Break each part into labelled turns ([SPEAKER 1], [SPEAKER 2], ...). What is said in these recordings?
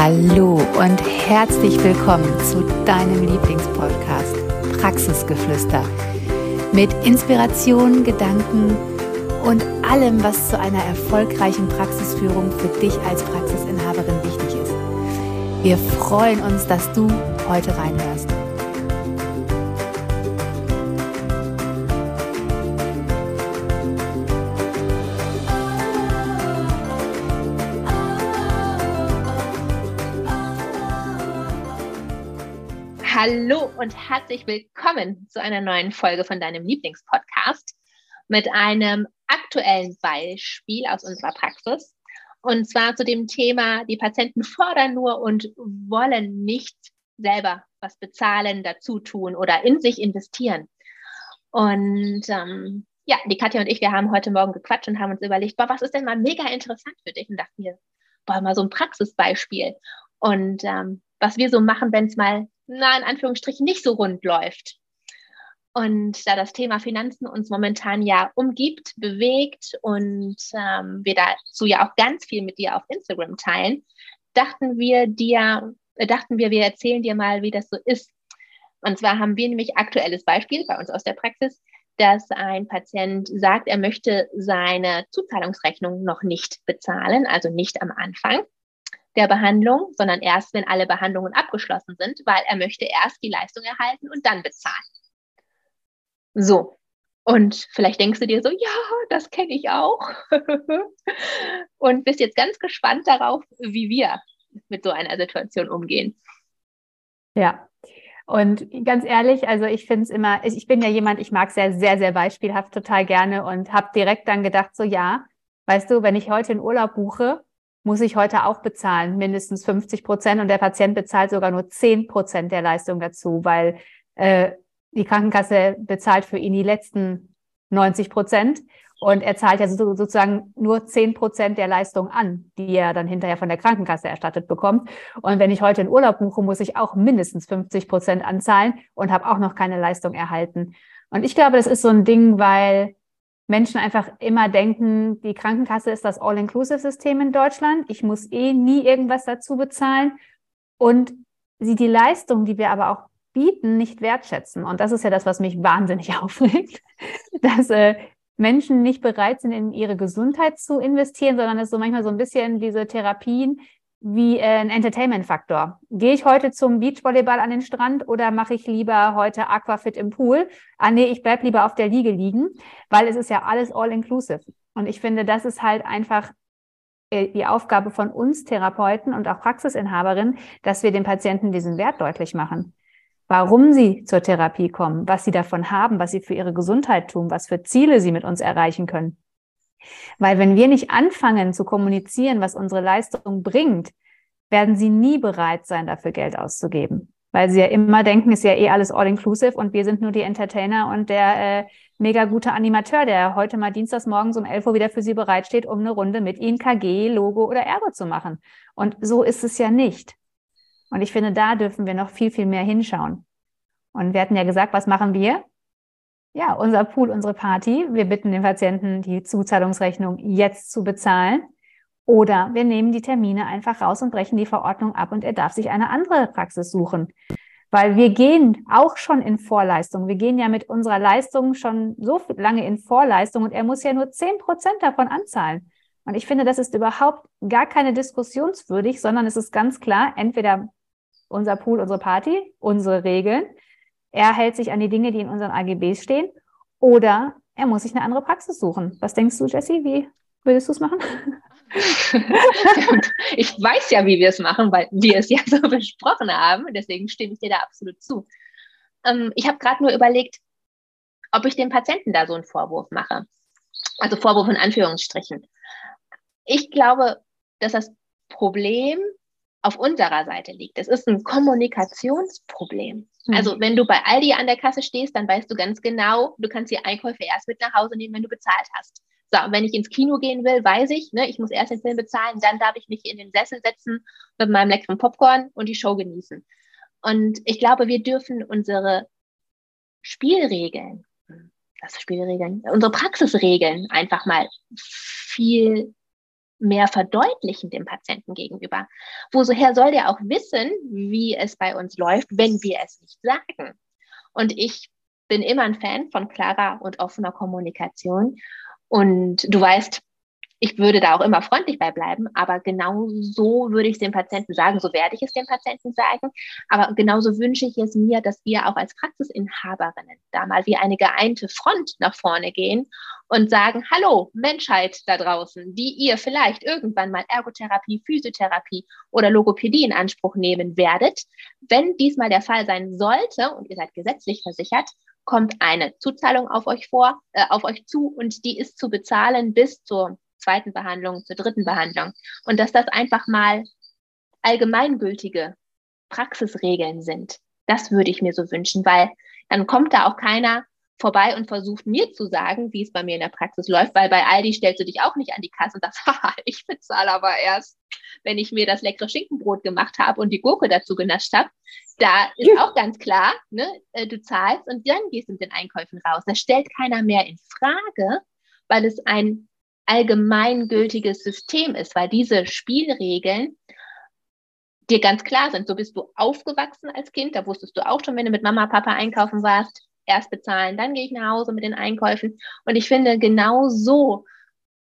[SPEAKER 1] Hallo und herzlich willkommen zu deinem Lieblingspodcast Praxisgeflüster mit Inspiration, Gedanken und allem, was zu einer erfolgreichen Praxisführung für dich als Praxisinhaberin wichtig ist. Wir freuen uns, dass du heute reinhörst.
[SPEAKER 2] Hallo und herzlich willkommen zu einer neuen Folge von deinem Lieblingspodcast mit einem aktuellen Beispiel aus unserer Praxis. Und zwar zu dem Thema, die Patienten fordern nur und wollen nicht selber was bezahlen, dazu tun oder in sich investieren. Und ähm, ja, die Katja und ich, wir haben heute Morgen gequatscht und haben uns überlegt, boah, was ist denn mal mega interessant für dich? Und dachten wir, boah, mal so ein Praxisbeispiel. Und ähm, was wir so machen, wenn es mal na, in Anführungsstrichen nicht so rund läuft. Und da das Thema Finanzen uns momentan ja umgibt, bewegt und ähm, wir dazu ja auch ganz viel mit dir auf Instagram teilen, dachten wir dir, äh, dachten wir, wir erzählen dir mal, wie das so ist. Und zwar haben wir nämlich aktuelles Beispiel bei uns aus der Praxis, dass ein Patient sagt, er möchte seine Zuzahlungsrechnung noch nicht bezahlen, also nicht am Anfang der Behandlung, sondern erst, wenn alle Behandlungen abgeschlossen sind, weil er möchte erst die Leistung erhalten und dann bezahlen. So. Und vielleicht denkst du dir so, ja, das kenne ich auch. und bist jetzt ganz gespannt darauf, wie wir mit so einer Situation umgehen.
[SPEAKER 1] Ja, und ganz ehrlich, also ich finde es immer, ich, bin ja jemand, ich mag sehr, sehr, sehr beispielhaft total gerne und habe direkt dann gedacht, so ja, weißt du, wenn ich heute in Urlaub buche, muss ich heute auch bezahlen, mindestens 50 Prozent und der Patient bezahlt sogar nur 10 Prozent der Leistung dazu, weil äh, die Krankenkasse bezahlt für ihn die letzten 90 Prozent und er zahlt ja sozusagen nur 10 Prozent der Leistung an, die er dann hinterher von der Krankenkasse erstattet bekommt. Und wenn ich heute in Urlaub buche, muss ich auch mindestens 50 Prozent anzahlen und habe auch noch keine Leistung erhalten. Und ich glaube, das ist so ein Ding, weil Menschen einfach immer denken, die Krankenkasse ist das All-Inclusive-System in Deutschland. Ich muss eh nie irgendwas dazu bezahlen und sie die Leistung, die wir aber auch bieten, nicht wertschätzen. Und das ist ja das, was mich wahnsinnig aufregt, dass äh, Menschen nicht bereit sind, in ihre Gesundheit zu investieren, sondern es so manchmal so ein bisschen diese Therapien wie äh, ein Entertainment-Faktor. Gehe ich heute zum Beachvolleyball an den Strand oder mache ich lieber heute Aquafit im Pool? Ah nee, ich bleib lieber auf der Liege liegen, weil es ist ja alles all-inclusive. Und ich finde, das ist halt einfach äh, die Aufgabe von uns Therapeuten und auch Praxisinhaberinnen, dass wir den Patienten diesen Wert deutlich machen. Warum sie zur Therapie kommen, was sie davon haben, was sie für ihre Gesundheit tun, was für Ziele sie mit uns erreichen können. Weil wenn wir nicht anfangen zu kommunizieren, was unsere Leistung bringt, werden sie nie bereit sein, dafür Geld auszugeben. Weil sie ja immer denken, ist ja eh alles all-inclusive und wir sind nur die Entertainer und der äh, mega gute Animateur, der heute mal dienstags morgens um 11 Uhr wieder für sie bereitsteht, um eine Runde mit ihnen KG, Logo oder Ergo zu machen. Und so ist es ja nicht. Und ich finde, da dürfen wir noch viel, viel mehr hinschauen. Und wir hatten ja gesagt, was machen wir? Ja, unser Pool, unsere Party. Wir bitten den Patienten, die Zuzahlungsrechnung jetzt zu bezahlen. Oder wir nehmen die Termine einfach raus und brechen die Verordnung ab und er darf sich eine andere Praxis suchen. Weil wir gehen auch schon in Vorleistung. Wir gehen ja mit unserer Leistung schon so lange in Vorleistung und er muss ja nur zehn Prozent davon anzahlen. Und ich finde, das ist überhaupt gar keine diskussionswürdig, sondern es ist ganz klar, entweder unser Pool, unsere Party, unsere Regeln er hält sich an die Dinge, die in unseren AGBs stehen, oder er muss sich eine andere Praxis suchen. Was denkst du, Jessie? Wie würdest du es machen?
[SPEAKER 2] ich weiß ja, wie wir es machen, weil wir es ja so besprochen haben. Deswegen stimme ich dir da absolut zu. Ähm, ich habe gerade nur überlegt, ob ich dem Patienten da so einen Vorwurf mache. Also Vorwurf in Anführungsstrichen. Ich glaube, dass das Problem auf unserer Seite liegt. Es ist ein Kommunikationsproblem. Mhm. Also wenn du bei Aldi an der Kasse stehst, dann weißt du ganz genau, du kannst die Einkäufe erst mit nach Hause nehmen, wenn du bezahlt hast. So, und wenn ich ins Kino gehen will, weiß ich, ne, ich muss erst den Film bezahlen, dann darf ich mich in den Sessel setzen mit meinem leckeren Popcorn und die Show genießen. Und ich glaube, wir dürfen unsere Spielregeln, das Spielregeln, unsere Praxisregeln einfach mal viel mehr verdeutlichen dem Patienten gegenüber. Woher soll der auch wissen, wie es bei uns läuft, wenn wir es nicht sagen? Und ich bin immer ein Fan von klarer und offener Kommunikation. Und du weißt, ich würde da auch immer freundlich bei bleiben, aber genau so würde ich es dem Patienten sagen, so werde ich es dem Patienten sagen. Aber genauso wünsche ich es mir, dass wir auch als Praxisinhaberinnen da mal wie eine geeinte Front nach vorne gehen und sagen, hallo Menschheit da draußen, die ihr vielleicht irgendwann mal Ergotherapie, Physiotherapie oder Logopädie in Anspruch nehmen werdet. Wenn diesmal der Fall sein sollte und ihr seid gesetzlich versichert, kommt eine Zuzahlung auf euch vor, äh, auf euch zu und die ist zu bezahlen bis zur zweiten Behandlung, zur dritten Behandlung. Und dass das einfach mal allgemeingültige Praxisregeln sind. Das würde ich mir so wünschen, weil dann kommt da auch keiner vorbei und versucht mir zu sagen, wie es bei mir in der Praxis läuft, weil bei Aldi stellst du dich auch nicht an die Kasse und sagst, haha, ich bezahle aber erst, wenn ich mir das leckere Schinkenbrot gemacht habe und die Gurke dazu genascht habe. Da ist auch ganz klar, ne, äh, du zahlst und dann gehst du mit den Einkäufen raus. Das stellt keiner mehr in Frage, weil es ein allgemeingültiges System ist, weil diese Spielregeln dir ganz klar sind. So bist du aufgewachsen als Kind, da wusstest du auch schon, wenn du mit Mama, Papa einkaufen warst, erst bezahlen, dann gehe ich nach Hause mit den Einkäufen. Und ich finde, genau so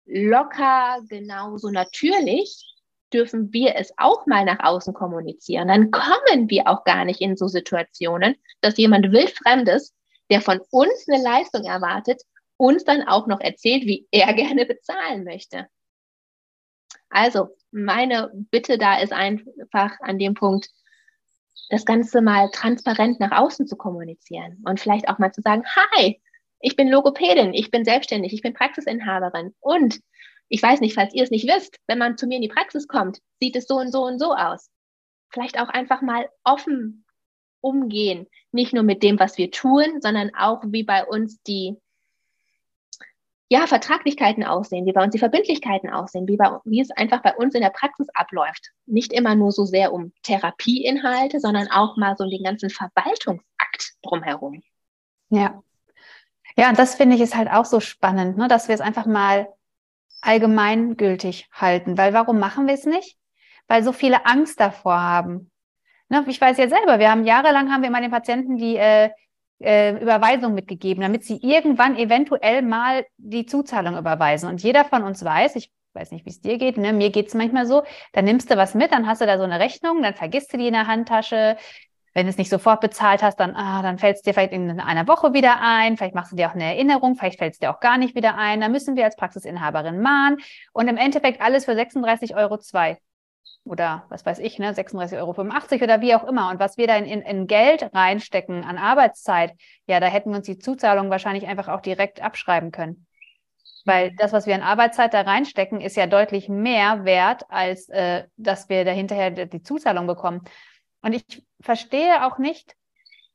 [SPEAKER 2] locker, genauso natürlich dürfen wir es auch mal nach außen kommunizieren. Dann kommen wir auch gar nicht in so Situationen, dass jemand wildfremdes, der von uns eine Leistung erwartet, uns dann auch noch erzählt, wie er gerne bezahlen möchte. Also meine Bitte da ist einfach an dem Punkt, das Ganze mal transparent nach außen zu kommunizieren und vielleicht auch mal zu sagen, hi, ich bin Logopädin, ich bin selbstständig, ich bin Praxisinhaberin und ich weiß nicht, falls ihr es nicht wisst, wenn man zu mir in die Praxis kommt, sieht es so und so und so aus. Vielleicht auch einfach mal offen umgehen, nicht nur mit dem, was wir tun, sondern auch wie bei uns die ja, Vertraglichkeiten aussehen, wie bei uns die Verbindlichkeiten aussehen, wie, bei, wie es einfach bei uns in der Praxis abläuft. Nicht immer nur so sehr um Therapieinhalte, sondern auch mal so den ganzen Verwaltungsakt drumherum.
[SPEAKER 1] Ja. Ja, und das finde ich ist halt auch so spannend, ne, dass wir es einfach mal allgemeingültig halten. Weil warum machen wir es nicht? Weil so viele Angst davor haben. Ne, ich weiß ja selber, wir haben jahrelang haben wir immer den Patienten, die äh, äh, Überweisung mitgegeben, damit sie irgendwann eventuell mal die Zuzahlung überweisen. Und jeder von uns weiß, ich weiß nicht, wie es dir geht, ne? mir geht es manchmal so, dann nimmst du was mit, dann hast du da so eine Rechnung, dann vergisst du die in der Handtasche. Wenn du es nicht sofort bezahlt hast, dann, ah, dann fällt es dir vielleicht in einer Woche wieder ein. Vielleicht machst du dir auch eine Erinnerung, vielleicht fällt es dir auch gar nicht wieder ein. Da müssen wir als Praxisinhaberin mahnen. Und im Endeffekt alles für 36,02 Euro oder was weiß ich, ne, 36,85 Euro oder wie auch immer. Und was wir da in, in, in, Geld reinstecken an Arbeitszeit, ja, da hätten wir uns die Zuzahlung wahrscheinlich einfach auch direkt abschreiben können. Weil das, was wir an Arbeitszeit da reinstecken, ist ja deutlich mehr wert, als äh, dass wir da hinterher die Zuzahlung bekommen. Und ich verstehe auch nicht,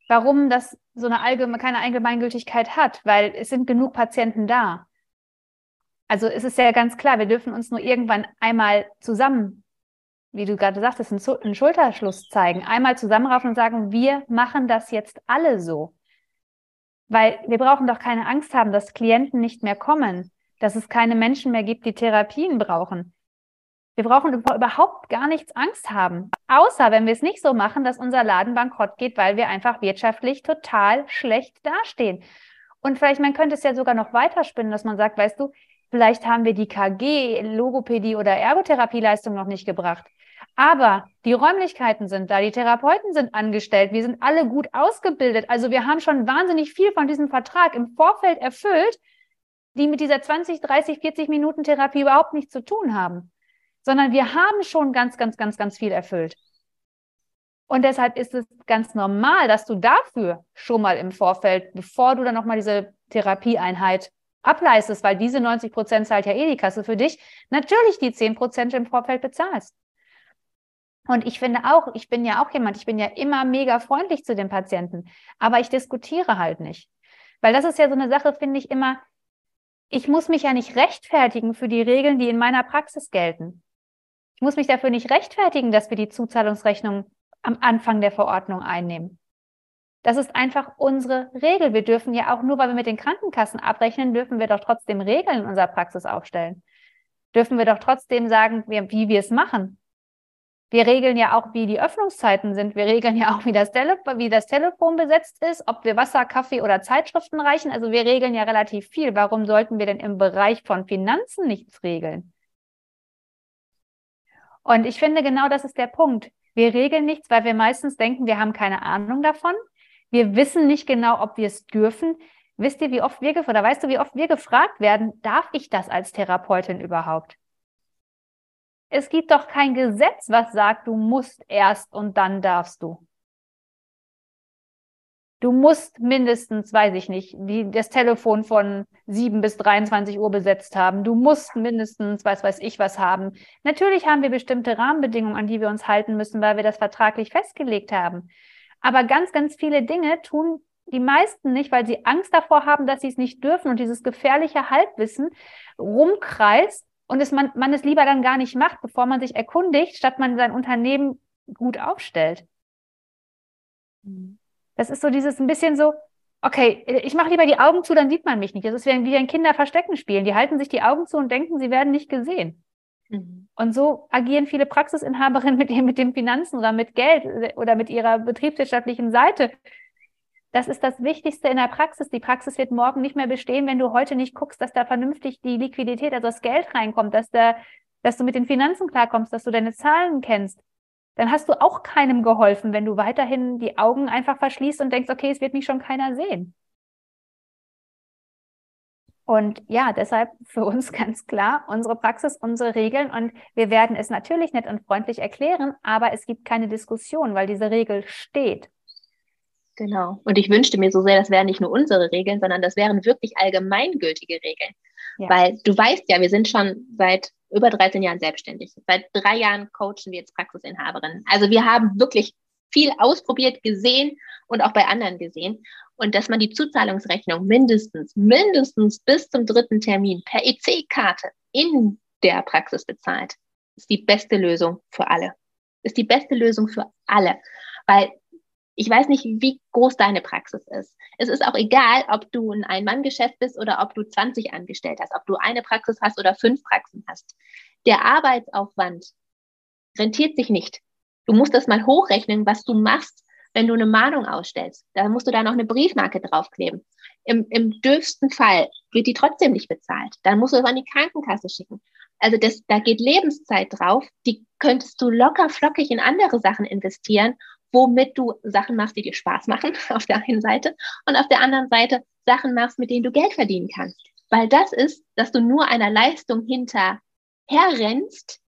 [SPEAKER 1] warum das so eine allgeme keine Allgemeingültigkeit hat, weil es sind genug Patienten da. Also es ist ja ganz klar, wir dürfen uns nur irgendwann einmal zusammen wie du gerade sagtest, einen, Schulterschluss zeigen, einmal zusammenraufen und sagen, wir machen das jetzt alle so. Weil wir brauchen doch keine Angst haben, dass Klienten nicht mehr kommen, dass es keine Menschen mehr gibt, die Therapien brauchen. Wir brauchen überhaupt gar nichts Angst haben, außer wenn wir es nicht so machen, dass unser Laden bankrott geht, weil wir einfach wirtschaftlich total schlecht dastehen. Und vielleicht, man könnte es ja sogar noch weiterspinnen, dass man sagt, weißt du, vielleicht haben wir die KG, Logopädie oder Ergotherapieleistung noch nicht gebracht. Aber die Räumlichkeiten sind da, die Therapeuten sind angestellt, wir sind alle gut ausgebildet. Also wir haben schon wahnsinnig viel von diesem Vertrag im Vorfeld erfüllt, die mit dieser 20, 30, 40 Minuten Therapie überhaupt nichts zu tun haben, sondern wir haben schon ganz, ganz, ganz, ganz viel erfüllt. Und deshalb ist es ganz normal, dass du dafür schon mal im Vorfeld, bevor du dann nochmal diese Therapieeinheit ableistest, weil diese 90 Prozent zahlt ja eh die Kasse für dich, natürlich die 10 Prozent im Vorfeld bezahlst. Und ich finde auch, ich bin ja auch jemand, ich bin ja immer mega freundlich zu den Patienten, aber ich diskutiere halt nicht. Weil das ist ja so eine Sache, finde ich immer, ich muss mich ja nicht rechtfertigen für die Regeln, die in meiner Praxis gelten. Ich muss mich dafür nicht rechtfertigen, dass wir die Zuzahlungsrechnung am Anfang der Verordnung einnehmen. Das ist einfach unsere Regel. Wir dürfen ja auch nur, weil wir mit den Krankenkassen abrechnen, dürfen wir doch trotzdem Regeln in unserer Praxis aufstellen. dürfen wir doch trotzdem sagen, wie wir es machen. Wir regeln ja auch, wie die Öffnungszeiten sind. Wir regeln ja auch, wie das, Tele wie das Telefon besetzt ist, ob wir Wasser, Kaffee oder Zeitschriften reichen. Also wir regeln ja relativ viel. Warum sollten wir denn im Bereich von Finanzen nichts regeln? Und ich finde, genau das ist der Punkt. Wir regeln nichts, weil wir meistens denken, wir haben keine Ahnung davon. Wir wissen nicht genau, ob wir es dürfen. Wisst ihr, wie oft wir, oder weißt du, wie oft wir gefragt werden, darf ich das als Therapeutin überhaupt? Es gibt doch kein Gesetz, was sagt, du musst erst und dann darfst du. Du musst mindestens, weiß ich nicht, die, das Telefon von 7 bis 23 Uhr besetzt haben. Du musst mindestens, was weiß ich, was haben. Natürlich haben wir bestimmte Rahmenbedingungen, an die wir uns halten müssen, weil wir das vertraglich festgelegt haben. Aber ganz, ganz viele Dinge tun die meisten nicht, weil sie Angst davor haben, dass sie es nicht dürfen und dieses gefährliche Halbwissen rumkreist und es man, man es lieber dann gar nicht macht, bevor man sich erkundigt, statt man sein Unternehmen gut aufstellt. Das ist so dieses ein bisschen so, okay, ich mache lieber die Augen zu, dann sieht man mich nicht. Das ist wie ein Kinder Verstecken spielen. Die halten sich die Augen zu und denken, sie werden nicht gesehen. Mhm. Und so agieren viele Praxisinhaberinnen mit mit dem Finanzen oder mit Geld oder mit ihrer betriebswirtschaftlichen Seite. Das ist das Wichtigste in der Praxis. Die Praxis wird morgen nicht mehr bestehen, wenn du heute nicht guckst, dass da vernünftig die Liquidität, also das Geld reinkommt, dass da, dass du mit den Finanzen klarkommst, dass du deine Zahlen kennst. Dann hast du auch keinem geholfen, wenn du weiterhin die Augen einfach verschließt und denkst, okay, es wird mich schon keiner sehen. Und ja, deshalb für uns ganz klar unsere Praxis, unsere Regeln und wir werden es natürlich nett und freundlich erklären, aber es gibt keine Diskussion, weil diese Regel steht.
[SPEAKER 2] Genau. Und ich wünschte mir so sehr, das wären nicht nur unsere Regeln, sondern das wären wirklich allgemeingültige Regeln. Ja. Weil du weißt ja, wir sind schon seit über 13 Jahren selbstständig. Seit drei Jahren coachen wir jetzt Praxisinhaberinnen. Also wir haben wirklich viel ausprobiert, gesehen und auch bei anderen gesehen. Und dass man die Zuzahlungsrechnung mindestens, mindestens bis zum dritten Termin per EC-Karte in der Praxis bezahlt, ist die beste Lösung für alle. Ist die beste Lösung für alle. Weil ich weiß nicht, wie groß deine Praxis ist. Es ist auch egal, ob du ein Ein-Mann-Geschäft bist oder ob du 20 angestellt hast, ob du eine Praxis hast oder fünf Praxen hast. Der Arbeitsaufwand rentiert sich nicht. Du musst das mal hochrechnen, was du machst, wenn du eine Mahnung ausstellst. Da musst du da noch eine Briefmarke draufkleben. Im, im dürfsten Fall wird die trotzdem nicht bezahlt. Dann musst du es an die Krankenkasse schicken. Also das, da geht Lebenszeit drauf. Die könntest du locker flockig in andere Sachen investieren womit du Sachen machst, die dir Spaß machen, auf der einen Seite, und auf der anderen Seite Sachen machst, mit denen du Geld verdienen kannst. Weil das ist, dass du nur einer Leistung hinterherrennst,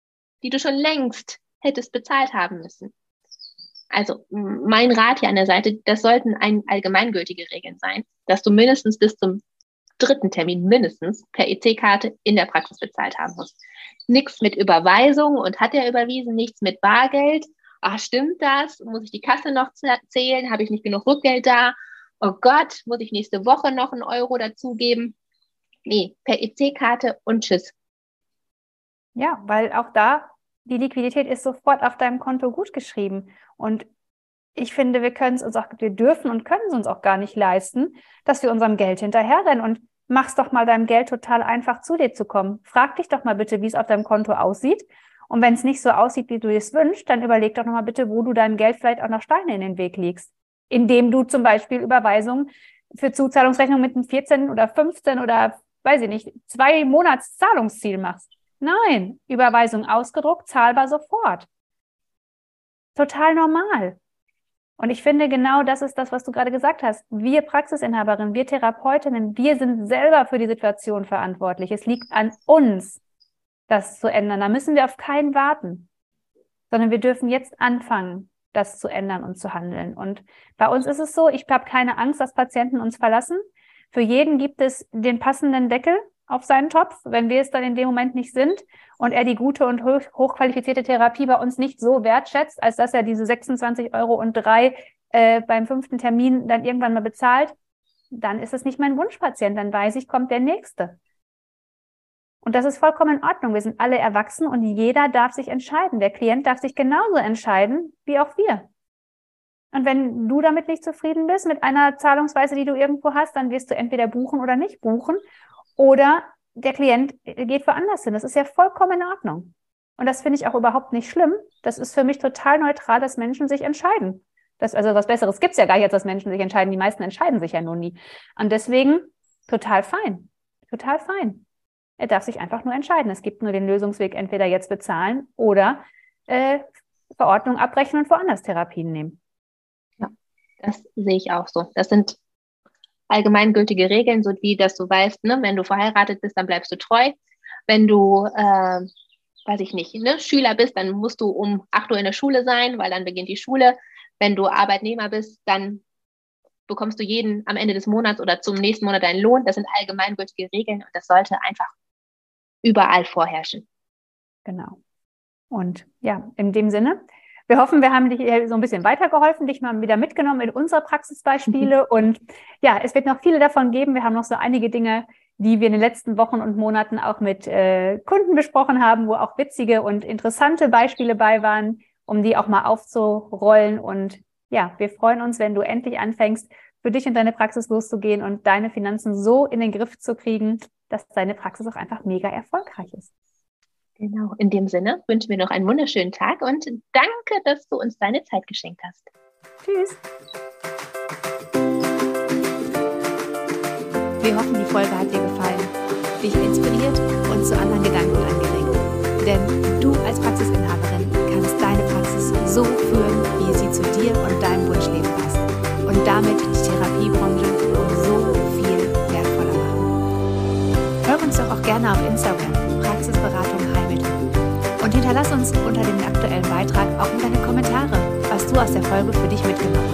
[SPEAKER 2] die du schon längst hättest bezahlt haben müssen. Also mein Rat hier an der Seite, das sollten ein allgemeingültige Regeln sein, dass du mindestens bis zum dritten Termin mindestens per EC-Karte in der Praxis bezahlt haben musst. Nichts mit Überweisung und hat er überwiesen, nichts mit Bargeld ah, stimmt das? Muss ich die Kasse noch zählen? Habe ich nicht genug Rückgeld da? Oh Gott, muss ich nächste Woche noch einen Euro dazugeben? Nee, per EC-Karte und tschüss.
[SPEAKER 1] Ja, weil auch da die Liquidität ist sofort auf deinem Konto gut geschrieben. Und ich finde, wir können es uns auch, wir dürfen und können es uns auch gar nicht leisten, dass wir unserem Geld hinterherrennen. Und mach's doch mal deinem Geld total einfach zu dir zu kommen. Frag dich doch mal bitte, wie es auf deinem Konto aussieht und wenn es nicht so aussieht, wie du es wünschst, dann überleg doch nochmal bitte, wo du deinem Geld vielleicht auch noch Steine in den Weg legst. Indem du zum Beispiel Überweisungen für Zuzahlungsrechnung mit einem 14 oder 15 oder, weiß ich nicht, zwei Monats Zahlungsziel machst. Nein, Überweisung ausgedruckt, zahlbar sofort. Total normal. Und ich finde, genau das ist das, was du gerade gesagt hast. Wir Praxisinhaberinnen, wir Therapeutinnen, wir sind selber für die Situation verantwortlich. Es liegt an uns, das zu ändern. Da müssen wir auf keinen warten, sondern wir dürfen jetzt anfangen, das zu ändern und zu handeln. Und bei uns ist es so, ich habe keine Angst, dass Patienten uns verlassen. Für jeden gibt es den passenden Deckel auf seinen Topf, wenn wir es dann in dem Moment nicht sind und er die gute und hoch, hochqualifizierte Therapie bei uns nicht so wertschätzt, als dass er diese 26 Euro und drei äh, beim fünften Termin dann irgendwann mal bezahlt, dann ist es nicht mein Wunschpatient. Dann weiß ich, kommt der nächste. Und das ist vollkommen in Ordnung. Wir sind alle erwachsen und jeder darf sich entscheiden. Der Klient darf sich genauso entscheiden wie auch wir. Und wenn du damit nicht zufrieden bist mit einer Zahlungsweise, die du irgendwo hast, dann wirst du entweder buchen oder nicht buchen. Oder der Klient geht woanders hin. Das ist ja vollkommen in Ordnung. Und das finde ich auch überhaupt nicht schlimm. Das ist für mich total neutral, dass Menschen sich entscheiden. Das, also was Besseres gibt es ja gar nicht, als dass Menschen sich entscheiden. Die meisten entscheiden sich ja nun nie. Und deswegen total fein. Total fein. Er darf sich einfach nur entscheiden. Es gibt nur den Lösungsweg, entweder jetzt bezahlen oder äh, Verordnung abbrechen und woanders Therapien nehmen.
[SPEAKER 2] Ja, das sehe ich auch so. Das sind allgemeingültige Regeln, so wie dass du weißt, ne, wenn du verheiratet bist, dann bleibst du treu. Wenn du, äh, weiß ich nicht, ne, Schüler bist, dann musst du um 8 Uhr in der Schule sein, weil dann beginnt die Schule. Wenn du Arbeitnehmer bist, dann bekommst du jeden am Ende des Monats oder zum nächsten Monat deinen Lohn. Das sind allgemeingültige Regeln und das sollte einfach überall vorherrschen.
[SPEAKER 1] Genau. Und ja, in dem Sinne, wir hoffen, wir haben dich so ein bisschen weitergeholfen, dich mal wieder mitgenommen in unsere Praxisbeispiele. Und ja, es wird noch viele davon geben. Wir haben noch so einige Dinge, die wir in den letzten Wochen und Monaten auch mit äh, Kunden besprochen haben, wo auch witzige und interessante Beispiele bei waren, um die auch mal aufzurollen. Und ja, wir freuen uns, wenn du endlich anfängst, für dich und deine Praxis loszugehen und deine Finanzen so in den Griff zu kriegen, dass deine Praxis auch einfach mega erfolgreich ist.
[SPEAKER 2] Genau, in dem Sinne wünschen wir noch einen wunderschönen Tag und danke, dass du uns deine Zeit geschenkt hast.
[SPEAKER 1] Tschüss. Wir hoffen, die Folge hat dir gefallen, dich inspiriert und zu anderen Gedanken angeregt. Denn du als Praxisinhaberin kannst deine Praxis so führen, wie sie zu dir und deinem Wunschleben passt. Und damit die Therapiebranche um so viel wertvoller machen. Hör uns doch auch gerne auf Instagram, aus der Folge für dich mitgenommen